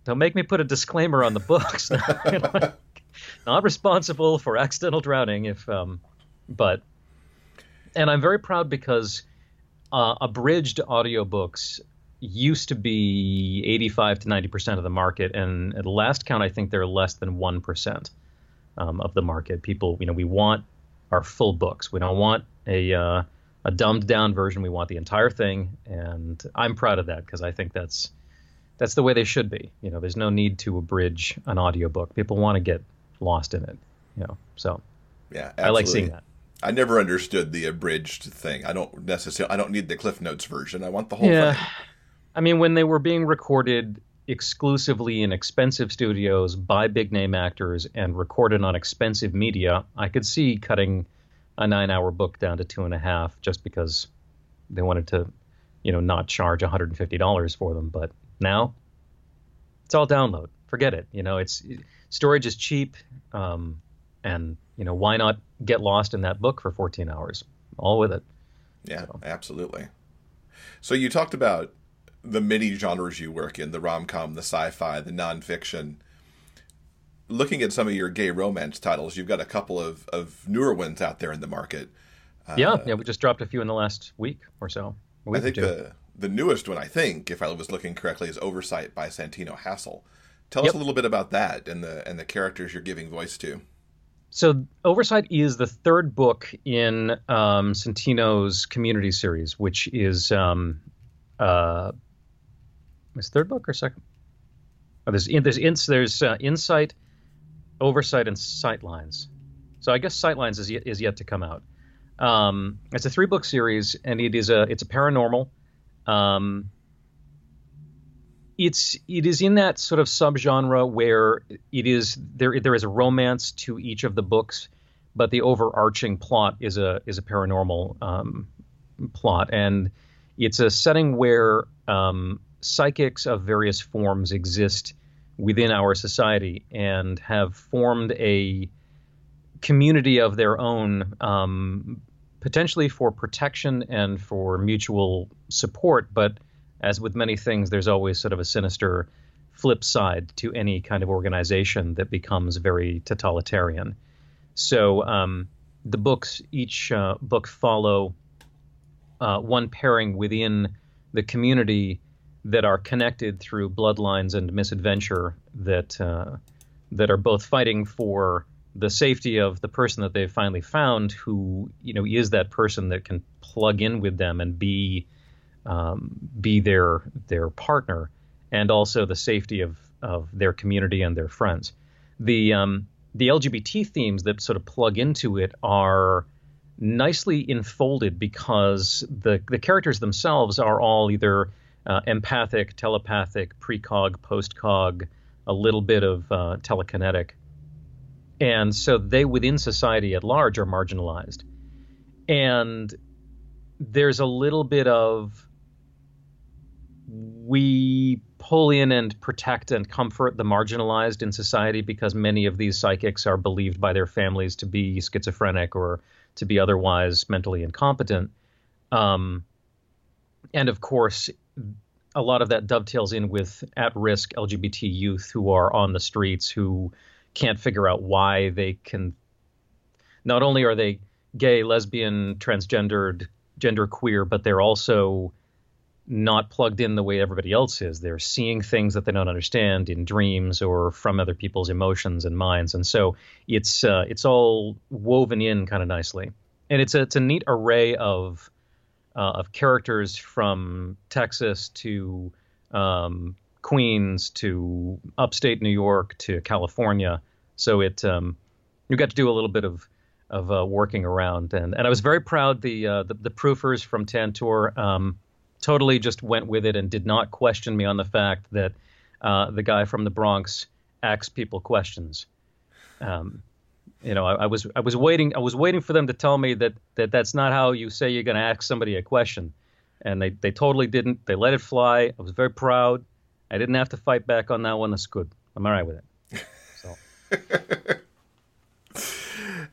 "Don't make me put a disclaimer on the books." *laughs* Not responsible for accidental drowning, if um, but, and I'm very proud because uh, abridged audiobooks used to be 85 to 90 percent of the market, and at the last count, I think they're less than one percent um, of the market. People, you know, we want our full books. We don't want a uh, a dumbed down version. We want the entire thing, and I'm proud of that because I think that's that's the way they should be. You know, there's no need to abridge an audiobook. People want to get lost in it. You know, so yeah, absolutely. I like seeing that. I never understood the abridged thing. I don't necessarily. I don't need the Cliff Notes version. I want the whole yeah. thing. I mean, when they were being recorded exclusively in expensive studios by big name actors and recorded on expensive media, I could see cutting a nine hour book down to two and a half just because they wanted to, you know, not charge $150 for them. But now it's all download. Forget it. You know, it's storage is cheap. Um, and you know why not get lost in that book for 14 hours all with it yeah so. absolutely so you talked about the many genres you work in the rom-com the sci-fi the nonfiction looking at some of your gay romance titles you've got a couple of, of newer ones out there in the market. Yeah uh, yeah we just dropped a few in the last week or so i think the the newest one i think if i was looking correctly is oversight by santino hassel. Tell yep. us a little bit about that and the and the characters you're giving voice to. So Oversight is the third book in um, Santino's Community series, which is um, uh, his third book or second. Oh, there's there's there's uh, Insight, Oversight, and Sightlines. So I guess Sightlines is yet, is yet to come out. Um, it's a three book series, and it is a it's a paranormal. Um, it's it is in that sort of subgenre where it is there there is a romance to each of the books, but the overarching plot is a is a paranormal um, plot, and it's a setting where um, psychics of various forms exist within our society and have formed a community of their own, um, potentially for protection and for mutual support, but as with many things, there's always sort of a sinister flip side to any kind of organization that becomes very totalitarian. So um, the books, each uh, book follow uh, one pairing within the community that are connected through bloodlines and misadventure that uh, that are both fighting for the safety of the person that they've finally found, who you know is that person that can plug in with them and be um, be their their partner, and also the safety of of their community and their friends. The um, the LGBT themes that sort of plug into it are nicely enfolded because the the characters themselves are all either uh, empathic, telepathic, precog, postcog, a little bit of uh, telekinetic, and so they within society at large are marginalized, and there's a little bit of we pull in and protect and comfort the marginalized in society because many of these psychics are believed by their families to be schizophrenic or to be otherwise mentally incompetent. Um, and of course, a lot of that dovetails in with at risk LGBT youth who are on the streets who can't figure out why they can. Not only are they gay, lesbian, transgendered, gender queer, but they're also not plugged in the way everybody else is. They're seeing things that they don't understand in dreams or from other people's emotions and minds, and so it's uh, it's all woven in kind of nicely. And it's a it's a neat array of uh, of characters from Texas to um, Queens to upstate New York to California. So it um, you got to do a little bit of of uh, working around, and and I was very proud the uh, the, the proofers from Tantor. Um, totally just went with it and did not question me on the fact that uh, the guy from the Bronx asks people questions. Um, you know, I, I, was I was waiting I was waiting for them to tell me that that that's not how you say you're going to ask somebody a question, and they they totally didn't. They let it fly. I was very proud. I didn't have to fight back on that one. That's good. I'm all right with it. So. *laughs*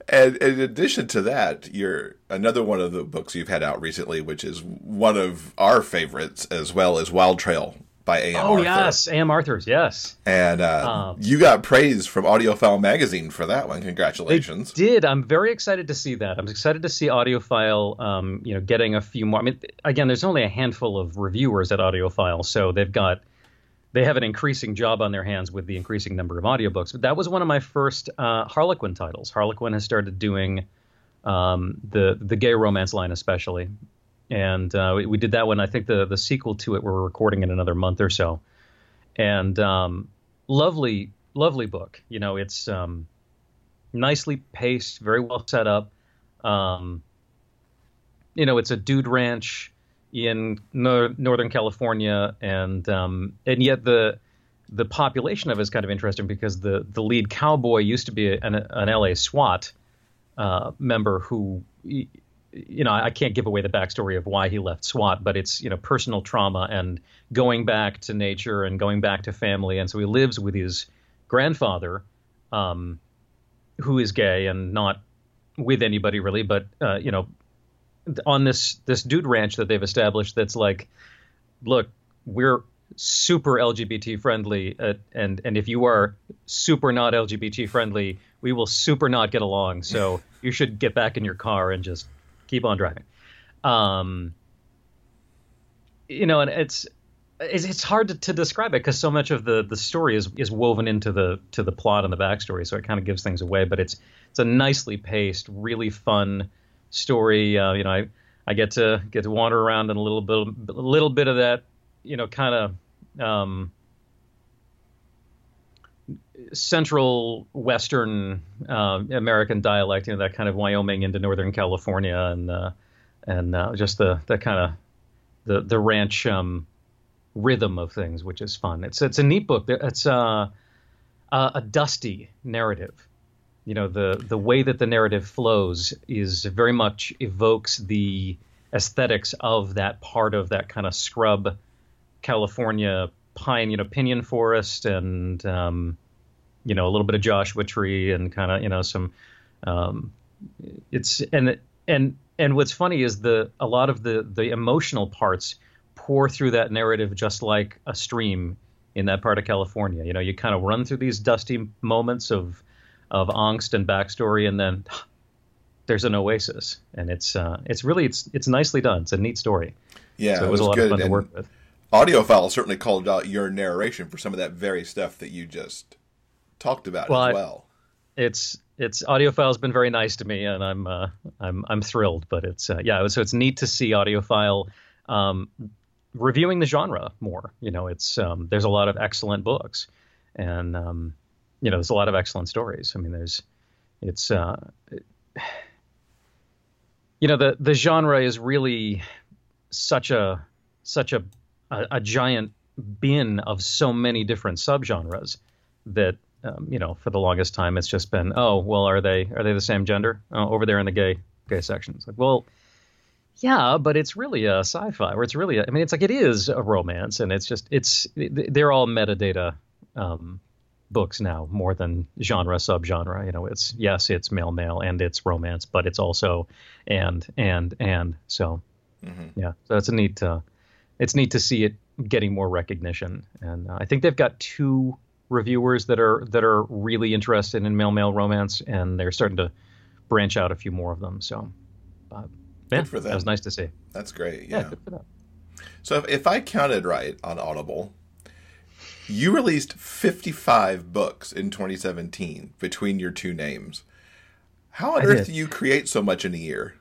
And in addition to that, you're another one of the books you've had out recently, which is one of our favorites as well as Wild Trail by A.M. Oh Arthur. yes, A.M. Arthur's yes. And uh, um, you got praise from AudioFile magazine for that one. Congratulations! did. I'm very excited to see that. I'm excited to see AudioFile, um, you know, getting a few more. I mean, again, there's only a handful of reviewers at AudioFile, so they've got they have an increasing job on their hands with the increasing number of audiobooks. But that was one of my first uh, Harlequin titles. Harlequin has started doing um, the the gay romance line, especially, and uh, we, we, did that one. I think the the sequel to it we're recording in another month or so, and um, lovely lovely book. You know, it's um, nicely paced, very well set up. Um, you know, it's a dude ranch in no- Northern California, and um, and yet the the population of it is kind of interesting because the the lead cowboy used to be an, an LA SWAT uh, member who. You know, I can't give away the backstory of why he left SWAT, but it's you know personal trauma and going back to nature and going back to family, and so he lives with his grandfather, um, who is gay and not with anybody really, but uh, you know on this this dude ranch that they've established that's like, look, we're super LGBT friendly, uh, and and if you are super not LGBT friendly, we will super not get along. So you should get back in your car and just keep on driving. Um, you know, and it's it's, it's hard to, to describe it because so much of the the story is is woven into the to the plot and the backstory, so it kind of gives things away. But it's it's a nicely paced, really fun story. Uh, you know, I I get to get to wander around in a little bit a little bit of that, you know, kind of um, central western uh, American dialect, you know, that kind of Wyoming into Northern California, and uh, and uh, just the that kind of the the ranch um, rhythm of things, which is fun. It's it's a neat book. It's uh, a dusty narrative you know the the way that the narrative flows is very much evokes the aesthetics of that part of that kind of scrub California pine, you know, pinyon forest, and um, you know a little bit of Joshua tree, and kind of you know some. Um, it's and and and what's funny is the a lot of the the emotional parts pour through that narrative just like a stream in that part of California. You know, you kind of run through these dusty moments of of angst and backstory, and then *gasps* there's an oasis, and it's uh, it's really it's it's nicely done. It's a neat story. Yeah, so it was, it was a lot good. of fun and to work with. AudioFile certainly called out your narration for some of that very stuff that you just talked about well, as well. I, it's it's AudioFile has been very nice to me, and I'm uh, I'm I'm thrilled. But it's uh, yeah, so it's neat to see AudioFile um, reviewing the genre more. You know, it's um, there's a lot of excellent books, and um, you know, there's a lot of excellent stories. I mean, there's it's uh, it, *sighs* you know the the genre is really such a such a a, a giant bin of so many different subgenres that um, you know for the longest time it's just been oh well are they are they the same gender oh, over there in the gay gay section it's like well yeah but it's really a sci-fi or it's really a, I mean it's like it is a romance and it's just it's they're all metadata um, books now more than genre subgenre you know it's yes it's male male and it's romance but it's also and and and so mm-hmm. yeah so it's a neat uh, it's neat to see it getting more recognition. And uh, I think they've got two reviewers that are that are really interested in male male romance, and they're starting to branch out a few more of them. So, uh, yeah, good for them. That was nice to see. That's great. Yeah. yeah good for them. So if, if I counted right on Audible, you released 55 books in 2017 between your two names. How on I earth did. do you create so much in a year?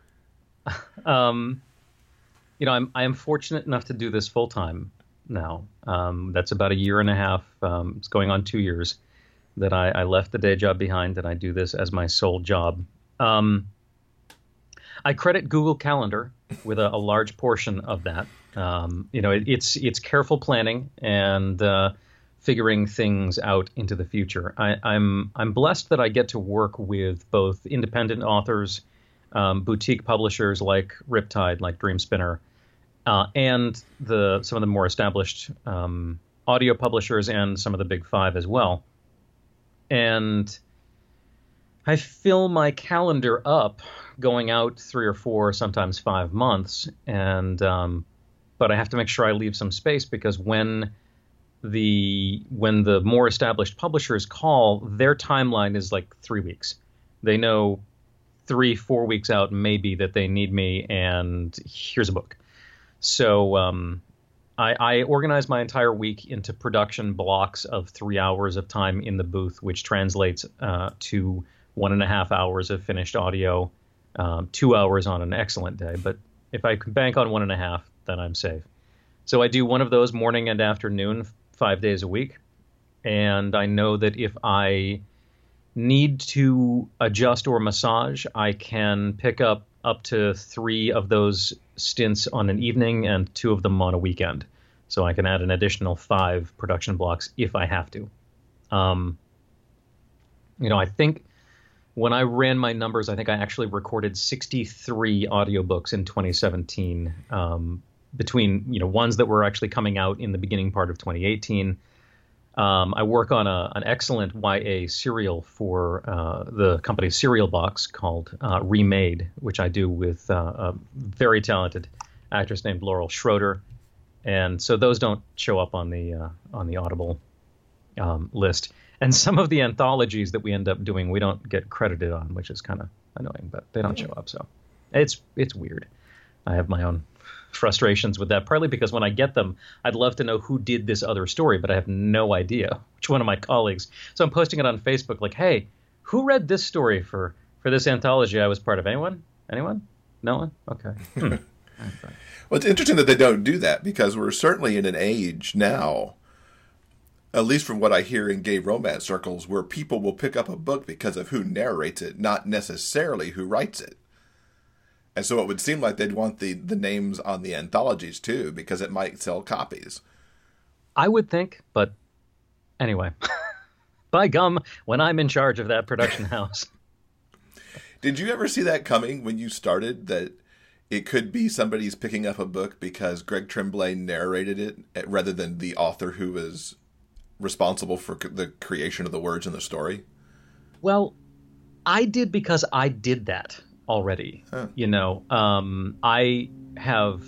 *laughs* um, you know, I'm I am fortunate enough to do this full time now. Um, that's about a year and a half. Um, it's going on two years that I, I, left the day job behind and I do this as my sole job. Um, I credit Google Calendar with a, a large portion of that. Um, you know, it, it's it's careful planning and uh, figuring things out into the future. I, I'm I'm blessed that I get to work with both independent authors um, boutique publishers like Riptide, like Dream Spinner, uh, and the some of the more established um, audio publishers and some of the big five as well. And I fill my calendar up going out three or four, sometimes five months, and um, but I have to make sure I leave some space because when the when the more established publishers call, their timeline is like three weeks. They know three, four weeks out, maybe that they need me, and here's a book. So um, I, I organize my entire week into production blocks of three hours of time in the booth, which translates uh, to one and a half hours of finished audio, um, two hours on an excellent day. But if I can bank on one and a half, then I'm safe. So I do one of those morning and afternoon, five days a week. And I know that if I need to adjust or massage, I can pick up up to three of those stints on an evening and two of them on a weekend. So I can add an additional five production blocks if I have to. Um, you know, I think when I ran my numbers, I think I actually recorded 63 audiobooks in 2017 um, between, you know, ones that were actually coming out in the beginning part of 2018 um, I work on a, an excellent YA serial for uh, the company Serial Box called uh, Remade, which I do with uh, a very talented actress named Laurel Schroeder, and so those don't show up on the uh, on the Audible um, list. And some of the anthologies that we end up doing, we don't get credited on, which is kind of annoying, but they don't show up. So it's it's weird. I have my own frustrations with that, partly because when I get them, I'd love to know who did this other story, but I have no idea which one of my colleagues. So I'm posting it on Facebook like, hey, who read this story for, for this anthology I was part of? Anyone? Anyone? No one? Okay. *laughs* Hmm. well, it's interesting that they don't do that because we're certainly in an age now, at least from what I hear in gay romance circles, where people will pick up a book because of who narrates it, not necessarily who writes it. And so it would seem like they'd want the, the names on the anthologies too, because it might sell copies. I would think, but anyway. *laughs* By gum, when I'm in charge of that production house. *laughs* *laughs* Did you ever see that coming when you started that it could be somebody's picking up a book because Greg Tremblay narrated it eh, rather than the author who was responsible for the creation of the words in the story? Well, I did because I did that already. Huh. You know, um, I have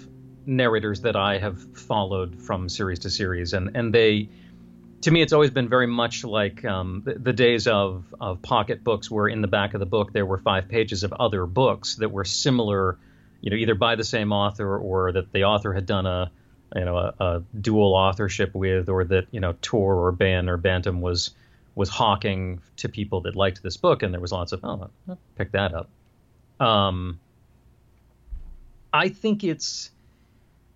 narrators that I have followed from series to series, and and they, to me, it's always been very much like um, the, the, days of of pocket books, where in the back of the book there were five pages of other books that were similar, you know, either by the same author or that the author had done a you know a, a, dual authorship with, or that you know Tor or Baen or Bantam was was hawking to people that liked this book, and there was lots of oh, I'll pick that up. Um, I think it's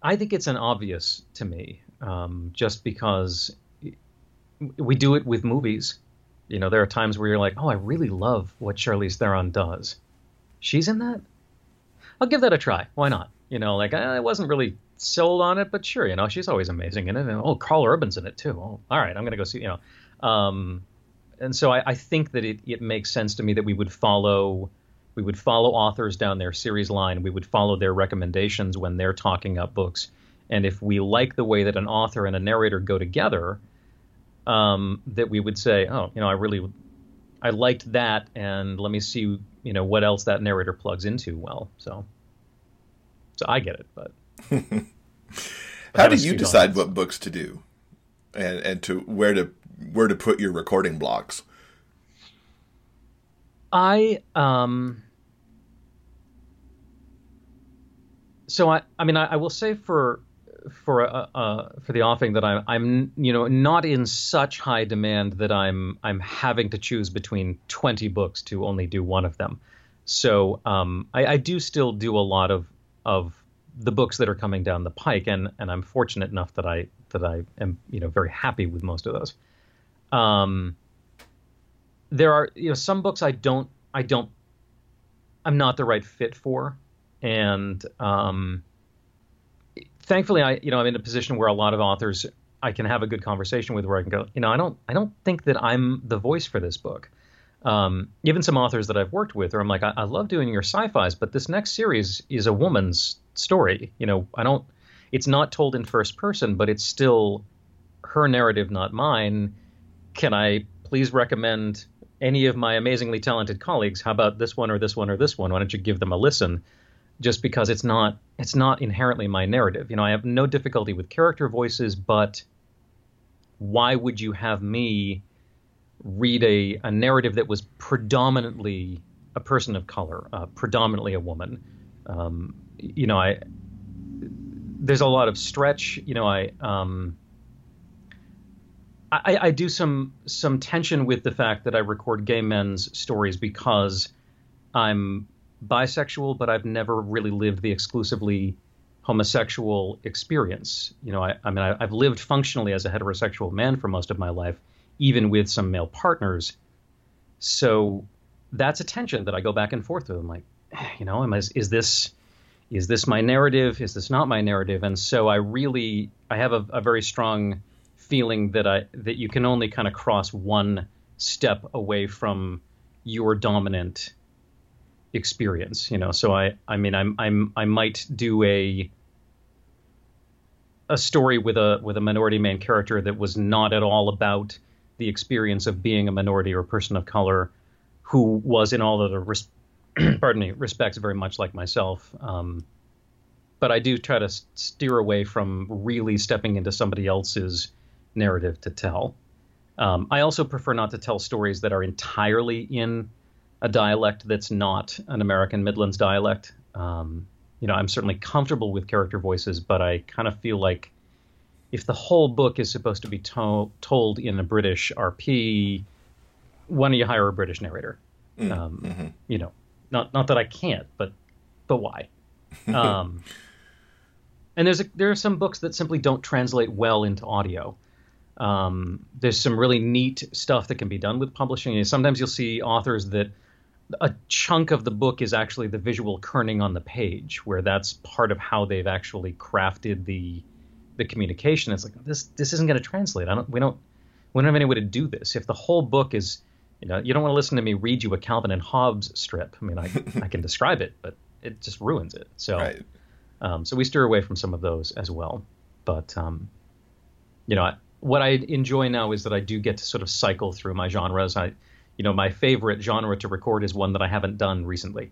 I think it's an obvious to me, um, just because we do it with movies. You know, there are times where you're like, oh, I really love what Charlize Theron does. She's in that. I'll give that a try. Why not? You know, like I wasn't really sold on it, but sure, you know, she's always amazing in it. And oh, Karl Urban's in it too. Oh, all right, I'm gonna go see. You know, um, and so I, I think that it, it makes sense to me that we would follow we would follow authors down their series line. We would follow their recommendations when they're talking up books. And if we like the way that an author and a narrator go together, um, that we would say, oh, you know, I really, I liked that, and let me see, you know, what else that narrator plugs into well. So, so I get it, but. *laughs* How do you decide what books to do, and and to where to where to put your recording blocks? I um so I I mean I, I will say for for uh, uh, for the offing that I'm I'm you know not in such high demand that I'm I'm having to choose between 20 books to only do one of them. So um, I, I do still do a lot of of the books that are coming down the pike, and and I'm fortunate enough that I that I am you know very happy with most of those. Um, there are you know some books I don't I don't I'm not the right fit for, and um, thankfully I you know I'm in a position where a lot of authors I can have a good conversation with where I can go you know I don't I don't think that I'm the voice for this book. Um, even some authors that I've worked with, or I'm like, I, I love doing your sci-fi's, but this next series is a woman's story. You know, I don't. It's not told in first person, but it's still her narrative, not mine. Can I please recommend any of my amazingly talented colleagues, how about this one or this one or this one? Why don't you give them a listen? Just because it's not it's not inherently my narrative. You know, I have no difficulty with character voices, but why would you have me read a, a narrative that was predominantly a person of color, uh, predominantly a woman? Um, you know, I there's a lot of stretch. You know, I um, I, I, do some some tension with the fact that I record gay men's stories because I'm bisexual, but I've never really lived the exclusively homosexual experience. You know, I, I mean, I, have lived functionally as a heterosexual man for most of my life, even with some male partners. So that's a tension that I go back and forth with. I'm like, *sighs* you know, am I, is this is this my narrative? Is this not my narrative? And so I really I have a, a very strong feeling that I that you can only kind of cross one step away from your dominant experience you know? So i i mean i'm i'm i might do a a story with a with a minority main character that was not at all about the experience of being a minority or a person of color who was in all other res- *clears throat* pardon me respects very much like myself um, but i do try to steer away from really stepping into somebody else's narrative to tell. Um, I also prefer not to tell stories that are entirely in a dialect that's not an American Midlands dialect. Um, you know, I'm certainly comfortable with character voices, but I kind of feel like if the whole book is supposed to be to- told in a British RP, why don't you hire a British narrator? Mm, um, mm-hmm. You know, not not that I can't, but but why? *laughs* Um, and there's a, there are some books that simply don't translate well into audio. Um, there's some really neat stuff that can be done with publishing. sometimes you'll see authors that a chunk of the book is actually the visual kerning on the page, where that's part of how they've actually crafted the the communication. It's like this this isn't going to translate. I don't we don't we don't have any way to do this. If the whole book is you know you don't want to listen to me read you a Calvin and Hobbes strip. I mean I I can describe it, but it just ruins it. So right. um, so we steer away from some of those as well. But um, you know what I enjoy now is that I do get to sort of cycle through my genres. I, you know, my favorite genre to record is one that I haven't done recently,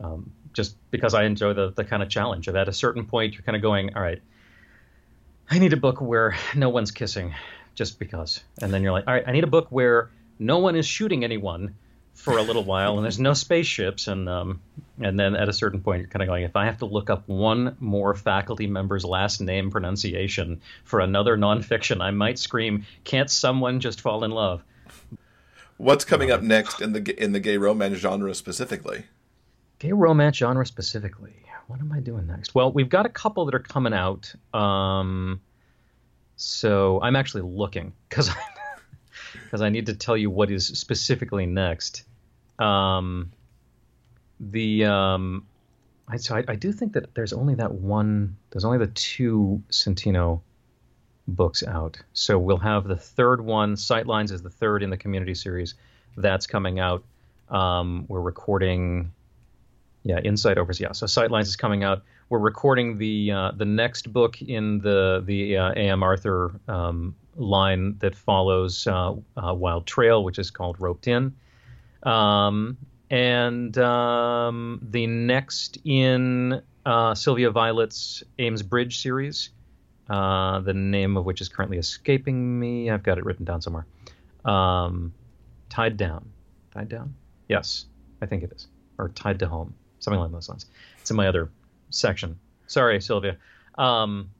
um, just because I enjoy the the kind of challenge of at a certain point you're kind of going, all right, I need a book where no one's kissing, just because, and then you're like, all right, I need a book where no one is shooting anyone, for a little while, and there's no spaceships, and um, and then at a certain point, you're kind of going, if I have to look up one more faculty member's last name pronunciation for another nonfiction, I might scream, "Can't someone just fall in love?" What's coming up next in the in the gay romance genre specifically? Gay romance genre specifically. What am I doing next? Well, we've got a couple that are coming out. Um, so I'm actually looking because *laughs* because I need to tell you what is specifically next. Um, the um, I, so I, I do think that there's only that one. There's only the two Santino books out. So we'll have the third one. Sightlines is the third in the community series. That's coming out. Um, we're recording. Yeah, Insight Overs. Yeah, so Sightlines is coming out. We're recording the uh, the next book in the the uh, A.M. Arthur um, line that follows uh, uh, Wild Trail, which is called Roped In. Um, and um, the next in uh, Sylvia Violet's Ames Bridge series, uh, the name of which is currently escaping me. I've got it written down somewhere. Um, tied Down. Tied Down? Yes, I think it is. Or Tied to Home. Something along those lines. It's in my other section. Sorry, Sylvia. Um,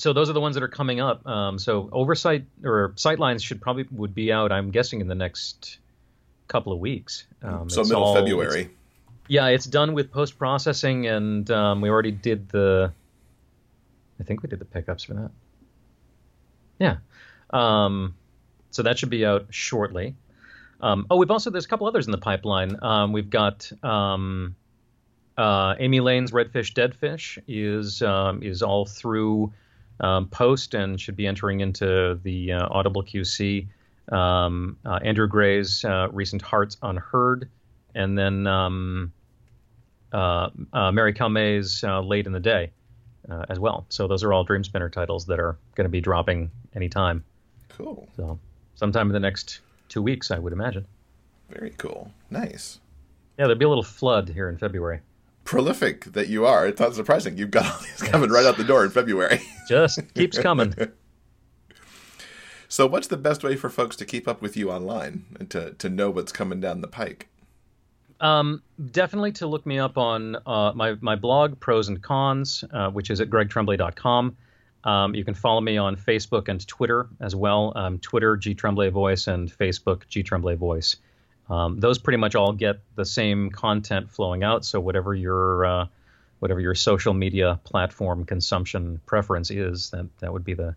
so those are the ones that are coming up. Um, so oversight or sightlines should probably would be out. I'm guessing in the next couple of weeks. Um, so middle all, February. It's, yeah, it's done with post processing, and um, we already did the. I think we did the pickups for that. Yeah, um, so that should be out shortly. Um, oh, we've also there's a couple others in the pipeline. Um, we've got um, uh, Amy Lane's Redfish Deadfish is um, is all through um, post and should be entering into the uh, Audible QC. Um, uh, Andrew Grey's uh, recent Hearts Unheard, and then um, uh, uh, Mary Calmes' Late in the Day as well. So those are all Dream Spinner titles that are going to be dropping anytime. Cool. So sometime in the next two weeks, I would imagine. Very cool. Nice. Yeah, there'll be a little flood here in February prolific that you are. It's not surprising. You've got all these coming right out the door in February. Just keeps coming. *laughs* so, what's the best way for folks to keep up with you online and to, to know what's coming down the pike? Um, definitely to look me up on uh, my, my blog, Pros and Cons, uh, which is at gregtremblay.com. Um, you can follow me on Facebook and Twitter as well. Um, Twitter, G Tremblay Voice, and Facebook, G Tremblay Voice. Um, those pretty much all get the same content flowing out. So whatever your uh, whatever your social media platform consumption preference is, that that would be the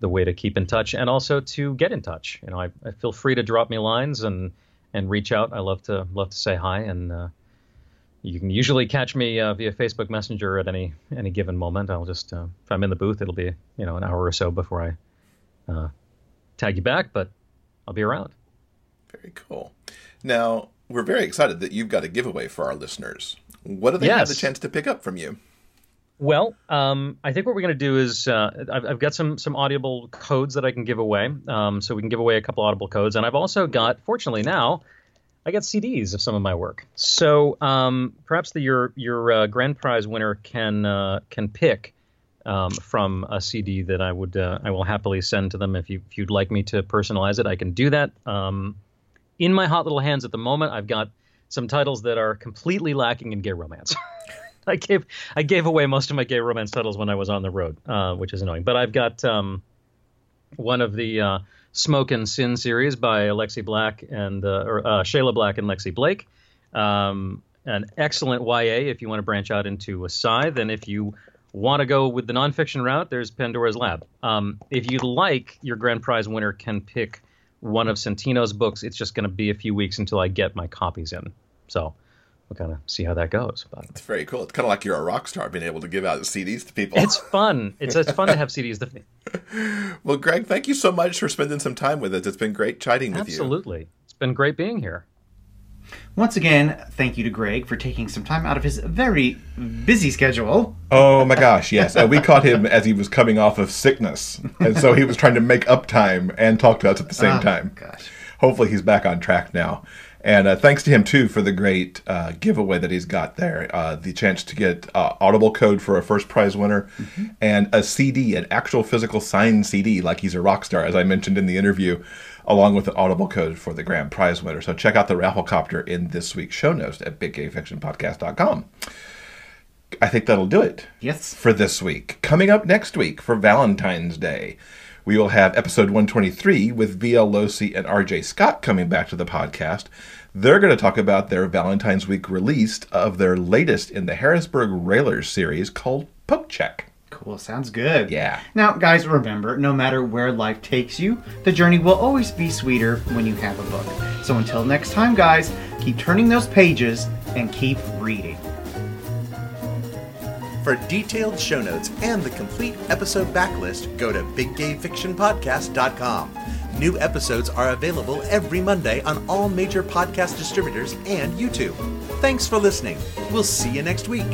the way to keep in touch and also to get in touch. You know, I, I feel free to drop me lines and and reach out. I love to love to say hi and. Uh, you can usually catch me uh, via Facebook Messenger at any any given moment. I'll just uh, if I'm in the booth, it'll be you know an hour or so before I uh, tag you back, but I'll be around. Very cool. Now, we're very excited that you've got a giveaway for our listeners. What do they yes. have the chance to pick up from you? Well, um, I think what we're going to do is uh, I've, I've, got some some Audible codes that I can give away, um, so we can give away a couple Audible codes, and I've also got, fortunately now, I got CDs of some of my work. So um, perhaps the, your your uh, grand prize winner can uh, can pick um, from a CD that I would uh, I will happily send to them if you if you'd like me to personalize it, I can do that. In my hot little hands at the moment, I've got some titles that are completely lacking in gay romance. *laughs* I gave I gave away most of my gay romance titles when I was on the road, uh, which is annoying. But I've got um, one of the uh, Smoke and Sin series by Alexi Black and uh, or uh, Shayla Black and Lexi Blake. Um, an excellent YA if you want to branch out into a scythe, and if you want to go with the nonfiction route, there's Pandora's Lab. Um, if you'd like, your grand prize winner can pick one of Santino's books. It's just going to be a few weeks until I get my copies in. So we'll kind of see how that goes. But it's very cool. It's kind of like you're a rock star being able to give out CDs to people. It's *laughs* fun. It's it's fun to have CDs. To... well, Greg, thank you so much for spending some time with us. It's been great chatting with Absolutely. you. Absolutely, it's been great being here. Once again, thank you to Greg for taking some time out of his very busy schedule. Oh my gosh, yes. Uh, we caught him as he was coming off of sickness. And so he was trying to make up time and talk to us at the same oh, time. Gosh. Hopefully he's back on track now. And uh, thanks to him too for the great uh, giveaway that he's got there. Uh, the chance to get uh, Audible code for a first prize winner and a CD, an actual physical signed CD, like he's a rock star, as I mentioned in the interview, along with the Audible code for the grand prize winner. So check out the Rafflecopter in this week's show notes at biggayfictionpodcast.com. I think that'll do it Yes. for this week. Coming up next week for Valentine's Day, we will have episode 123 with VL Locey and RJ Scott coming back to the podcast. They're going to talk about their Valentine's Week release of their latest in the Harrisburg Railers series called Poke Check. Cool. Sounds good. Yeah. Now, guys, remember, no matter where life takes you, the journey will always be sweeter when you have a book. So until next time, guys, keep turning those pages and keep reading. For detailed show notes and the complete episode backlist, go to biggayfictionpodcast.com. New episodes are available every Monday on all major podcast distributors and YouTube. Thanks for listening. We'll see you next week.